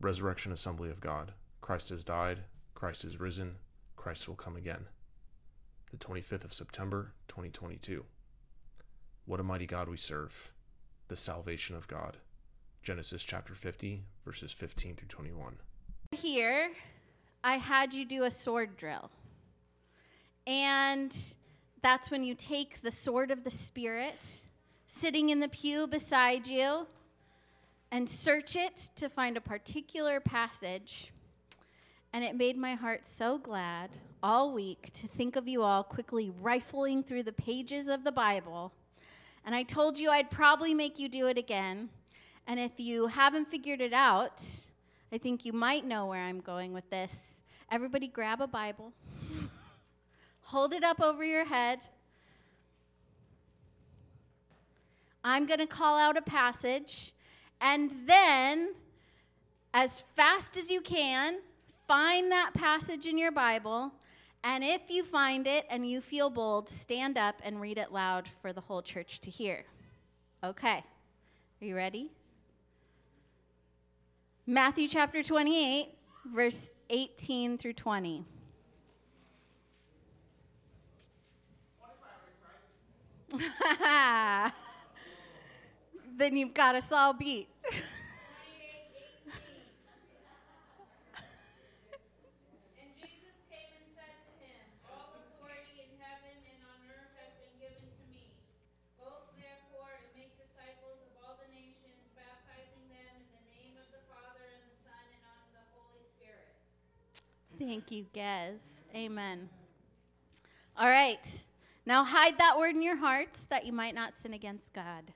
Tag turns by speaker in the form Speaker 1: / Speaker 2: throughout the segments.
Speaker 1: Resurrection Assembly of God. Christ has died, Christ is risen, Christ will come again. The 25th of September, 2022. What a mighty God we serve. The salvation of God. Genesis chapter 50, verses 15 through 21.
Speaker 2: Here, I had you do a sword drill. And that's when you take the sword of the Spirit, sitting in the pew beside you, and search it to find a particular passage. And it made my heart so glad all week to think of you all quickly rifling through the pages of the Bible. And I told you I'd probably make you do it again. And if you haven't figured it out, I think you might know where I'm going with this. Everybody grab a Bible, hold it up over your head. I'm going to call out a passage, and then, as fast as you can, find that passage in your Bible. And if you find it and you feel bold, stand up and read it loud for the whole church to hear. Okay. Are you ready? Matthew chapter 28, verse 18 through 20. then you've got us all beat. Thank you, Gez. Amen. All right. Now hide that word in your hearts that you might not sin against God.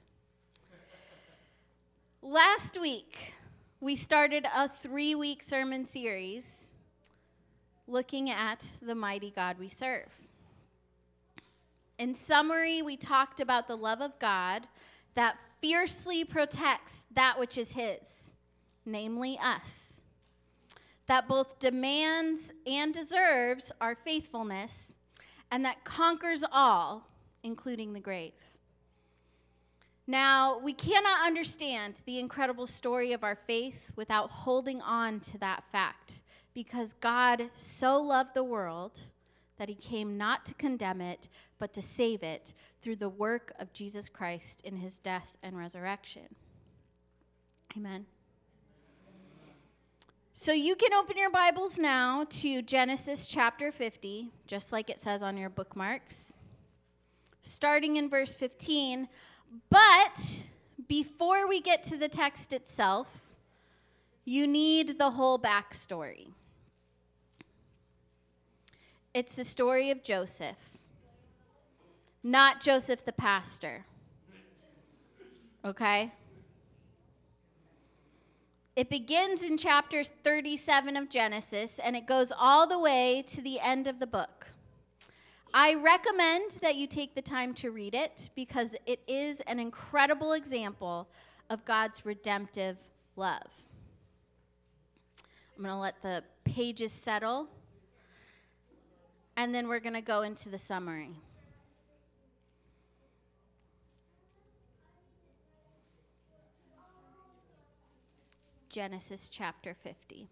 Speaker 2: Last week, we started a three week sermon series looking at the mighty God we serve. In summary, we talked about the love of God that fiercely protects that which is His, namely us, that both demands and deserves our faithfulness, and that conquers all, including the grave. Now, we cannot understand the incredible story of our faith without holding on to that fact because God so loved the world that he came not to condemn it, but to save it through the work of Jesus Christ in his death and resurrection. Amen. So you can open your Bibles now to Genesis chapter 50, just like it says on your bookmarks. Starting in verse 15, but before we get to the text itself, you need the whole backstory. It's the story of Joseph, not Joseph the pastor. Okay? It begins in chapter 37 of Genesis and it goes all the way to the end of the book. I recommend that you take the time to read it because it is an incredible example of God's redemptive love. I'm going to let the pages settle, and then we're going to go into the summary. Genesis chapter 50.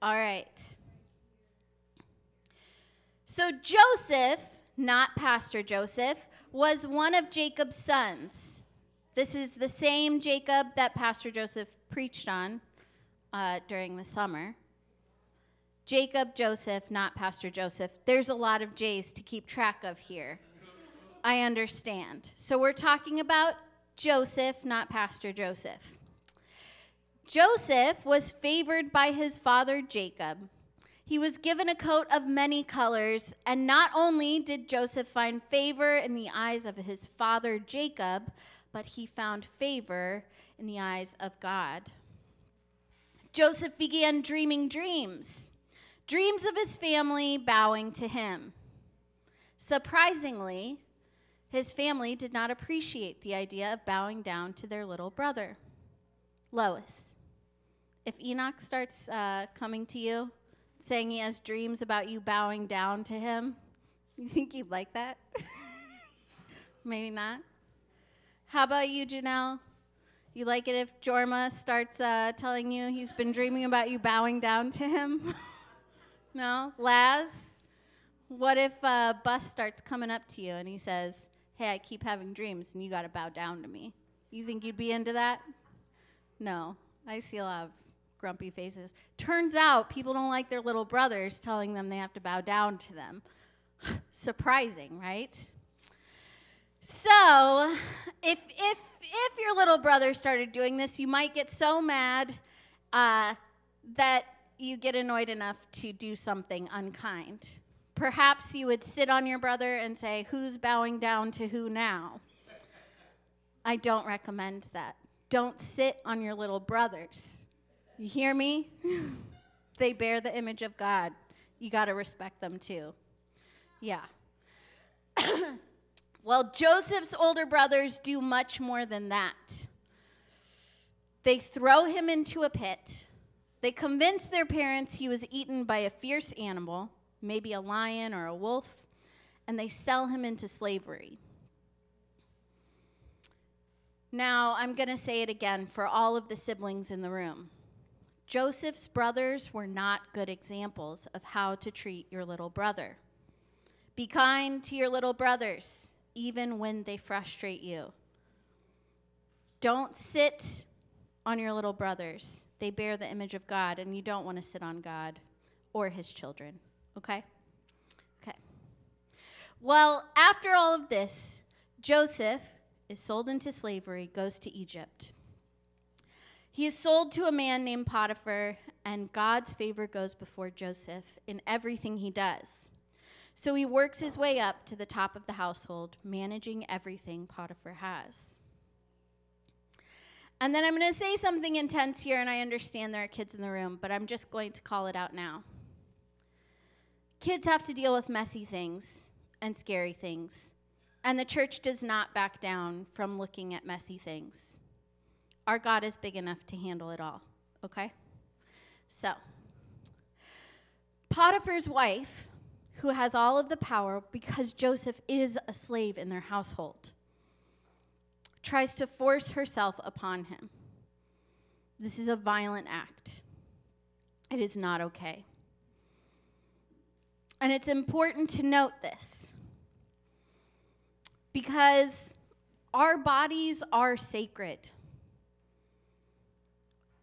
Speaker 2: All right. So Joseph, not Pastor Joseph, was one of Jacob's sons. This is the same Jacob that Pastor Joseph preached on uh, during the summer. Jacob, Joseph, not Pastor Joseph. There's a lot of J's to keep track of here. I understand. So we're talking about Joseph, not Pastor Joseph. Joseph was favored by his father Jacob. He was given a coat of many colors, and not only did Joseph find favor in the eyes of his father Jacob, but he found favor in the eyes of God. Joseph began dreaming dreams, dreams of his family bowing to him. Surprisingly, his family did not appreciate the idea of bowing down to their little brother. Lois, if Enoch starts uh, coming to you saying he has dreams about you bowing down to him, you think you'd like that? Maybe not. How about you, Janelle? You like it if Jorma starts uh, telling you he's been dreaming about you bowing down to him? no? Laz? What if uh, Bus starts coming up to you and he says, Hey, I keep having dreams and you got to bow down to me? You think you'd be into that? No. I see a lot of grumpy faces. Turns out people don't like their little brothers telling them they have to bow down to them. Surprising, right? So, if if if your little brother started doing this, you might get so mad uh, that you get annoyed enough to do something unkind. Perhaps you would sit on your brother and say, "Who's bowing down to who now?" I don't recommend that. Don't sit on your little brothers. You hear me? they bear the image of God. You got to respect them too. Yeah. well, Joseph's older brothers do much more than that. They throw him into a pit. They convince their parents he was eaten by a fierce animal, maybe a lion or a wolf, and they sell him into slavery. Now, I'm going to say it again for all of the siblings in the room. Joseph's brothers were not good examples of how to treat your little brother. Be kind to your little brothers, even when they frustrate you. Don't sit on your little brothers. They bear the image of God, and you don't want to sit on God or his children. Okay? Okay. Well, after all of this, Joseph is sold into slavery, goes to Egypt. He is sold to a man named Potiphar, and God's favor goes before Joseph in everything he does. So he works his way up to the top of the household, managing everything Potiphar has. And then I'm going to say something intense here, and I understand there are kids in the room, but I'm just going to call it out now. Kids have to deal with messy things and scary things and the church does not back down from looking at messy things. Our God is big enough to handle it all, okay? So, Potiphar's wife, who has all of the power because Joseph is a slave in their household, tries to force herself upon him. This is a violent act. It is not okay. And it's important to note this because our bodies are sacred.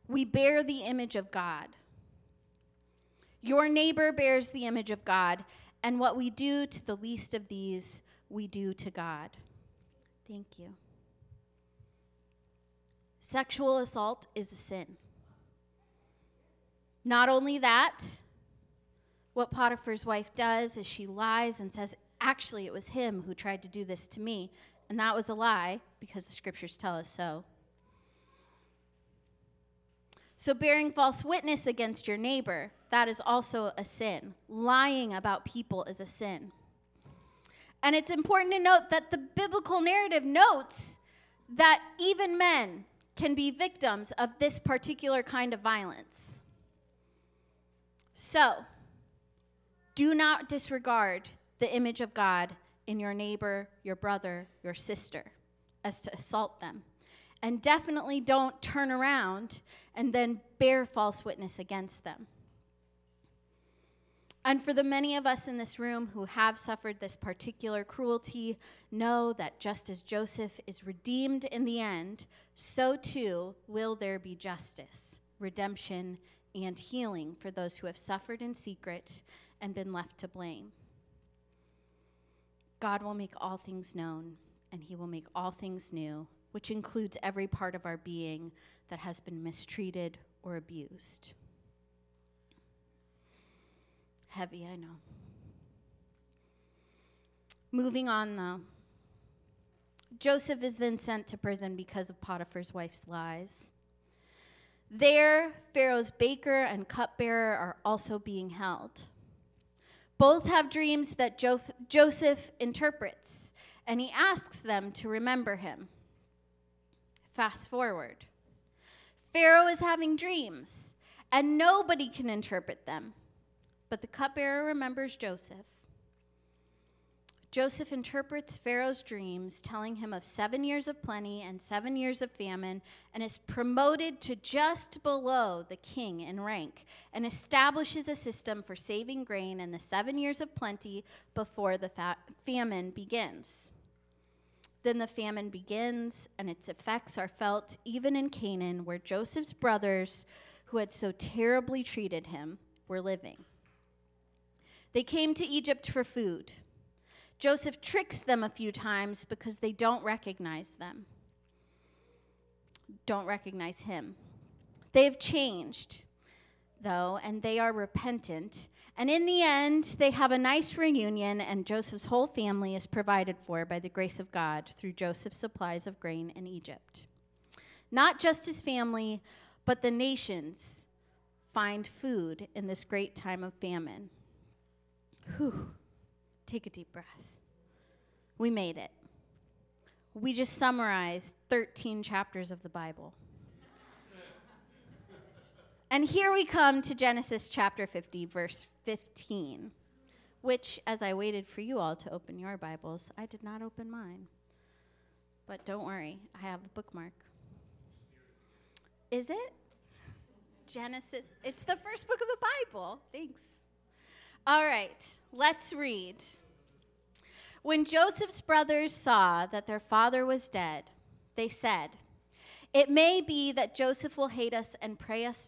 Speaker 2: We bear the image of God. Your neighbor bears the image of God, and what we do to the least of these, we do to God. Thank you. Sexual assault is a sin. Not only that, what Potiphar's wife does is she lies and says, actually, it was him who tried to do this to me. And that was a lie because the scriptures tell us so. So, bearing false witness against your neighbor, that is also a sin. Lying about people is a sin. And it's important to note that the biblical narrative notes that even men can be victims of this particular kind of violence. So, do not disregard the image of God in your neighbor, your brother, your sister, as to assault them. And definitely don't turn around and then bear false witness against them. And for the many of us in this room who have suffered this particular cruelty, know that just as Joseph is redeemed in the end, so too will there be justice, redemption, and healing for those who have suffered in secret and been left to blame. God will make all things known, and he will make all things new, which includes every part of our being that has been mistreated or abused. Heavy, I know. Moving on, though. Joseph is then sent to prison because of Potiphar's wife's lies. There, Pharaoh's baker and cupbearer are also being held. Both have dreams that jo- Joseph interprets, and he asks them to remember him. Fast forward. Pharaoh is having dreams, and nobody can interpret them. But the cupbearer remembers Joseph. Joseph interprets Pharaoh's dreams, telling him of seven years of plenty and seven years of famine, and is promoted to just below the king in rank, and establishes a system for saving grain in the seven years of plenty before the fa- famine begins. Then the famine begins, and its effects are felt even in Canaan, where Joseph's brothers, who had so terribly treated him, were living. They came to Egypt for food. Joseph tricks them a few times because they don't recognize them, don't recognize him. They have changed, though, and they are repentant. And in the end, they have a nice reunion, and Joseph's whole family is provided for by the grace of God through Joseph's supplies of grain in Egypt. Not just his family, but the nations find food in this great time of famine. Whew. Take a deep breath. We made it. We just summarized 13 chapters of the Bible. And here we come to Genesis chapter 50, verse 15, which, as I waited for you all to open your Bibles, I did not open mine. But don't worry, I have a bookmark. Is it? Genesis. It's the first book of the Bible. Thanks. All right, let's read. When Joseph's brothers saw that their father was dead, they said, It may be that Joseph will hate us and pray us,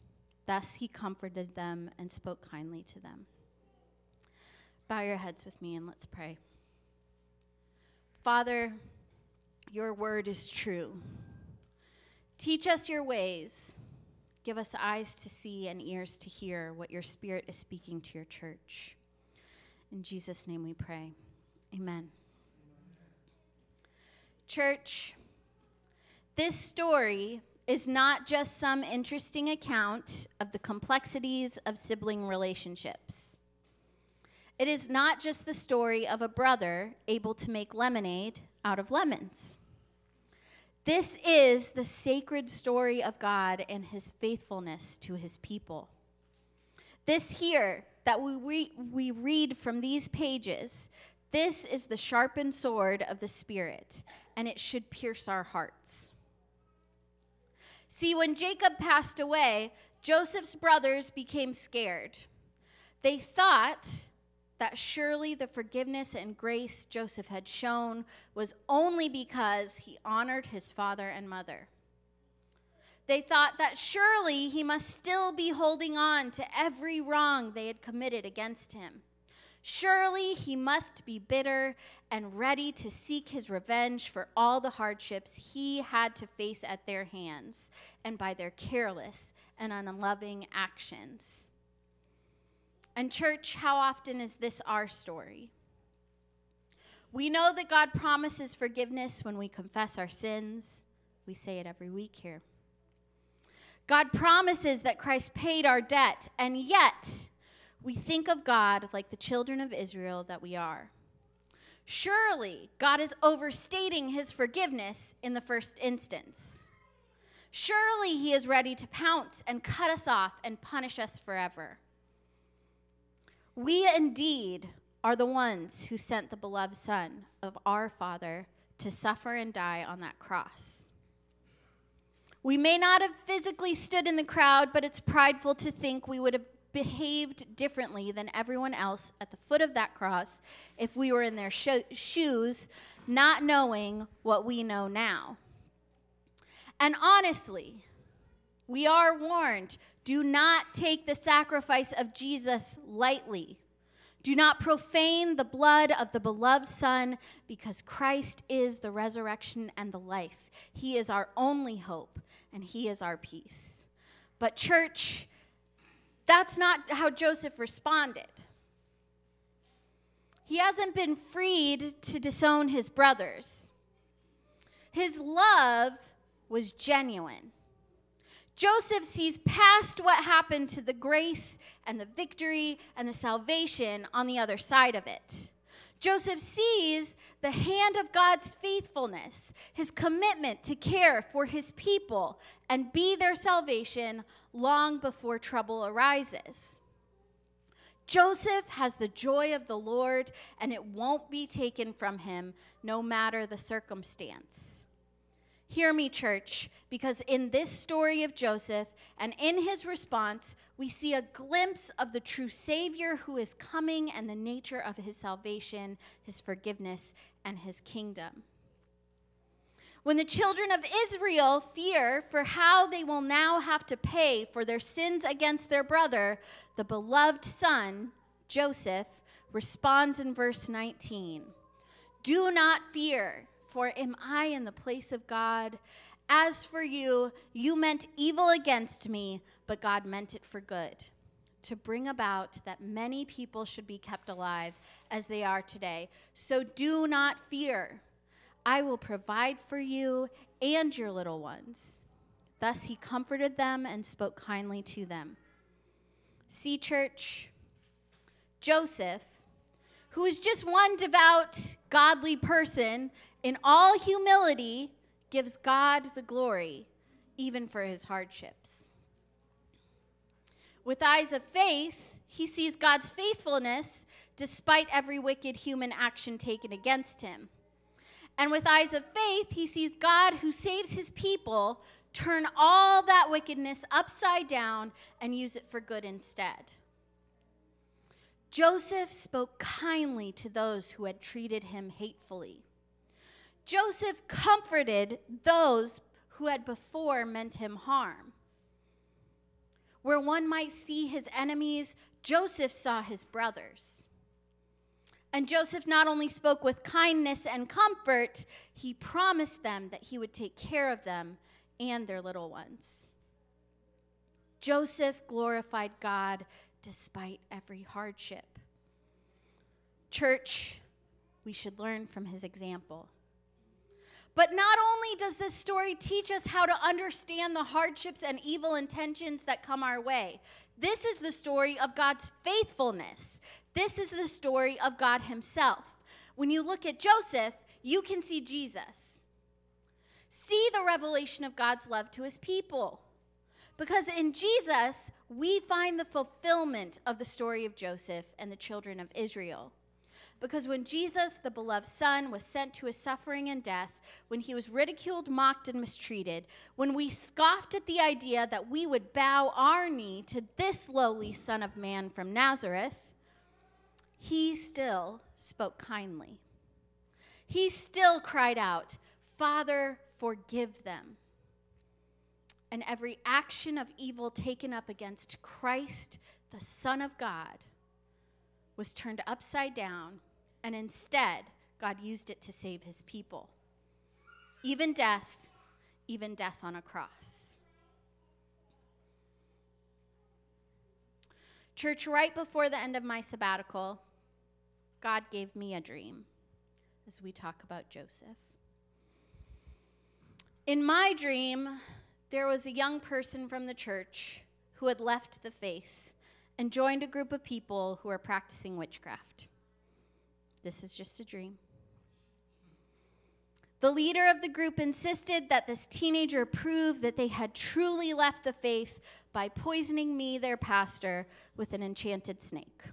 Speaker 2: Thus he comforted them and spoke kindly to them. Bow your heads with me and let's pray. Father, your word is true. Teach us your ways. Give us eyes to see and ears to hear what your spirit is speaking to your church. In Jesus' name we pray. Amen. Church, this story is not just some interesting account of the complexities of sibling relationships. It is not just the story of a brother able to make lemonade out of lemons. This is the sacred story of God and his faithfulness to his people. This here that we, re- we read from these pages this is the sharpened sword of the Spirit, and it should pierce our hearts. See, when Jacob passed away, Joseph's brothers became scared. They thought that surely the forgiveness and grace Joseph had shown was only because he honored his father and mother. They thought that surely he must still be holding on to every wrong they had committed against him. Surely he must be bitter and ready to seek his revenge for all the hardships he had to face at their hands and by their careless and unloving actions. And, church, how often is this our story? We know that God promises forgiveness when we confess our sins. We say it every week here. God promises that Christ paid our debt, and yet, we think of God like the children of Israel that we are. Surely God is overstating his forgiveness in the first instance. Surely he is ready to pounce and cut us off and punish us forever. We indeed are the ones who sent the beloved Son of our Father to suffer and die on that cross. We may not have physically stood in the crowd, but it's prideful to think we would have behaved differently than everyone else at the foot of that cross if we were in their sho- shoes, not knowing what we know now. And honestly, We are warned do not take the sacrifice of Jesus lightly. Do not profane the blood of the beloved Son, because Christ is the resurrection and the life. He is our only hope, and He is our peace. But, church, that's not how Joseph responded. He hasn't been freed to disown his brothers. His love was genuine. Joseph sees past what happened to the grace and the victory and the salvation on the other side of it. Joseph sees the hand of God's faithfulness, his commitment to care for his people and be their salvation long before trouble arises. Joseph has the joy of the Lord, and it won't be taken from him, no matter the circumstance. Hear me, church, because in this story of Joseph and in his response, we see a glimpse of the true Savior who is coming and the nature of his salvation, his forgiveness, and his kingdom. When the children of Israel fear for how they will now have to pay for their sins against their brother, the beloved son, Joseph, responds in verse 19 Do not fear for am I in the place of God? As for you, you meant evil against me, but God meant it for good, to bring about that many people should be kept alive as they are today. So do not fear. I will provide for you and your little ones. Thus he comforted them and spoke kindly to them. See, church, Joseph, who is just one devout, godly person, in all humility, gives God the glory, even for his hardships. With eyes of faith, he sees God's faithfulness despite every wicked human action taken against him. And with eyes of faith, he sees God who saves his people turn all that wickedness upside down and use it for good instead. Joseph spoke kindly to those who had treated him hatefully. Joseph comforted those who had before meant him harm. Where one might see his enemies, Joseph saw his brothers. And Joseph not only spoke with kindness and comfort, he promised them that he would take care of them and their little ones. Joseph glorified God despite every hardship. Church, we should learn from his example. But not only does this story teach us how to understand the hardships and evil intentions that come our way, this is the story of God's faithfulness. This is the story of God Himself. When you look at Joseph, you can see Jesus. See the revelation of God's love to His people. Because in Jesus, we find the fulfillment of the story of Joseph and the children of Israel. Because when Jesus, the beloved Son, was sent to his suffering and death, when he was ridiculed, mocked, and mistreated, when we scoffed at the idea that we would bow our knee to this lowly Son of Man from Nazareth, he still spoke kindly. He still cried out, Father, forgive them. And every action of evil taken up against Christ, the Son of God, was turned upside down and instead, God used it to save his people. Even death, even death on a cross. Church, right before the end of my sabbatical, God gave me a dream as we talk about Joseph. In my dream, there was a young person from the church who had left the faith and joined a group of people who were practicing witchcraft. This is just a dream. The leader of the group insisted that this teenager prove that they had truly left the faith by poisoning me, their pastor, with an enchanted snake.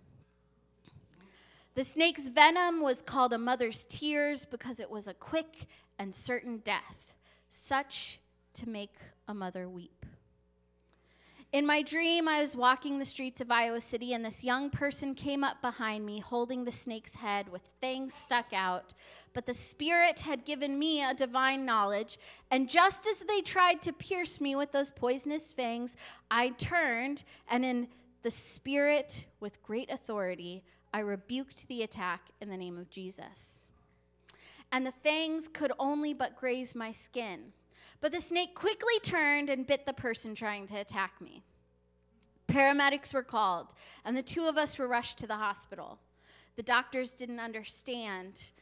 Speaker 2: The snake's venom was called a mother's tears because it was a quick and certain death, such to make a mother weep. In my dream, I was walking the streets of Iowa City, and this young person came up behind me holding the snake's head with fangs stuck out. But the Spirit had given me a divine knowledge, and just as they tried to pierce me with those poisonous fangs, I turned, and in the Spirit, with great authority, I rebuked the attack in the name of Jesus. And the fangs could only but graze my skin. But the snake quickly turned and bit the person trying to attack me. Paramedics were called, and the two of us were rushed to the hospital. The doctors didn't understand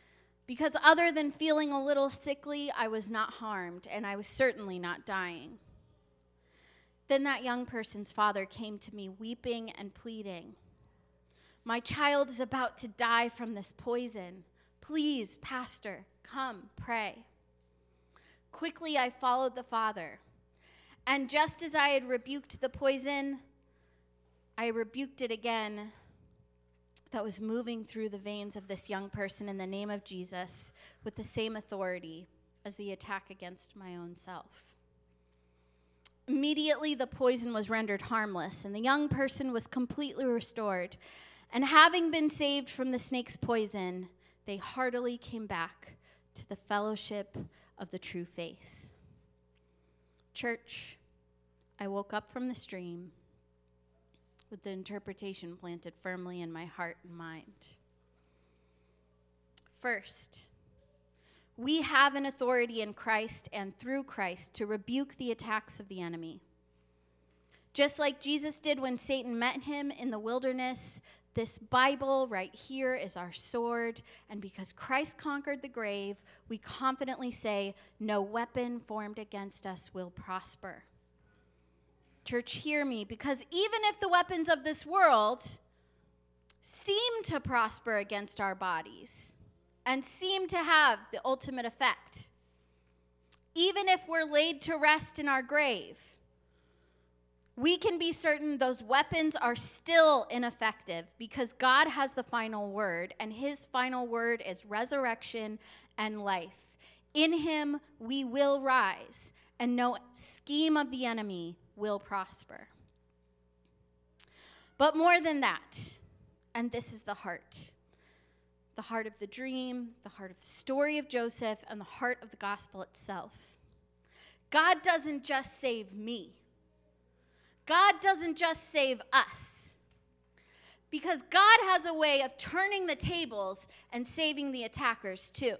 Speaker 2: because, other than feeling a little sickly, I was not harmed, and I was certainly not dying. Then that young person's father came to me, weeping and pleading. My child is about to die from this poison. Please, Pastor, come pray. Quickly I followed the Father. And just as I had rebuked the poison, I rebuked it again that was moving through the veins of this young person in the name of Jesus with the same authority as the attack against my own self. Immediately, the poison was rendered harmless, and the young person was completely restored. And having been saved from the snake's poison, they heartily came back to the fellowship of the true faith. Church, I woke up from the stream with the interpretation planted firmly in my heart and mind. First, we have an authority in Christ and through Christ to rebuke the attacks of the enemy. Just like Jesus did when Satan met him in the wilderness, this Bible right here is our sword, and because Christ conquered the grave, we confidently say, No weapon formed against us will prosper. Church, hear me, because even if the weapons of this world seem to prosper against our bodies and seem to have the ultimate effect, even if we're laid to rest in our grave, we can be certain those weapons are still ineffective because God has the final word, and his final word is resurrection and life. In him we will rise, and no scheme of the enemy will prosper. But more than that, and this is the heart the heart of the dream, the heart of the story of Joseph, and the heart of the gospel itself. God doesn't just save me. God doesn't just save us. Because God has a way of turning the tables and saving the attackers too.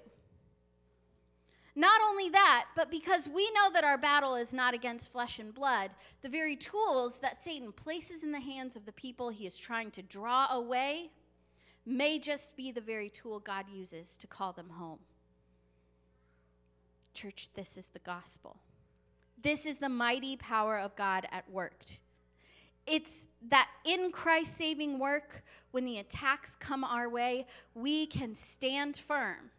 Speaker 2: Not only that, but because we know that our battle is not against flesh and blood, the very tools that Satan places in the hands of the people he is trying to draw away may just be the very tool God uses to call them home. Church, this is the gospel. This is the mighty power of God at work. It's that in Christ's saving work, when the attacks come our way, we can stand firm.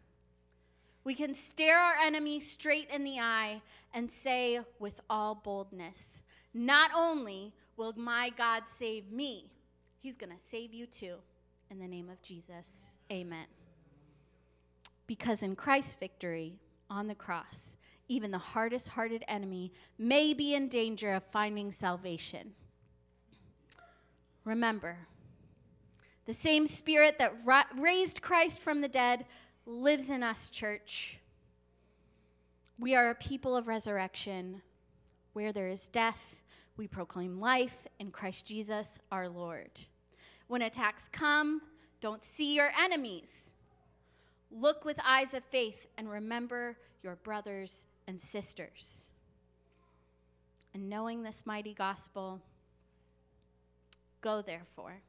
Speaker 2: We can stare our enemy straight in the eye and say with all boldness, Not only will my God save me, he's going to save you too. In the name of Jesus, amen. Because in Christ's victory on the cross, even the hardest hearted enemy may be in danger of finding salvation. Remember, the same spirit that ra- raised Christ from the dead lives in us, church. We are a people of resurrection. Where there is death, we proclaim life in Christ Jesus our Lord. When attacks come, don't see your enemies. Look with eyes of faith and remember your brothers and sisters. And knowing this mighty gospel, go therefore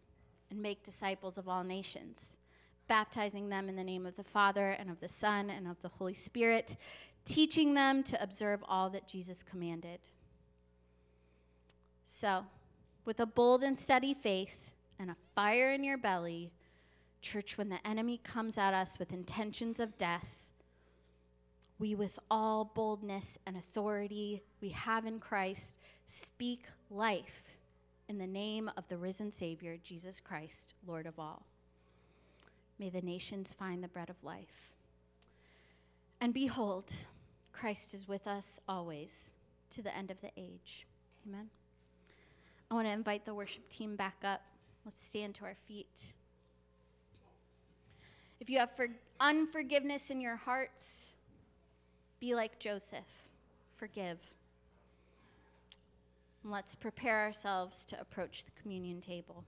Speaker 2: and make disciples of all nations, baptizing them in the name of the Father and of the Son and of the Holy Spirit, teaching them to observe all that Jesus commanded. So, with a bold and steady faith and a fire in your belly, church, when the enemy comes at us with intentions of death, we, with all boldness and authority we have in Christ, speak life in the name of the risen Savior, Jesus Christ, Lord of all. May the nations find the bread of life. And behold, Christ is with us always to the end of the age. Amen. I want to invite the worship team back up. Let's stand to our feet. If you have for- unforgiveness in your hearts, be like Joseph. Forgive. And let's prepare ourselves to approach the communion table.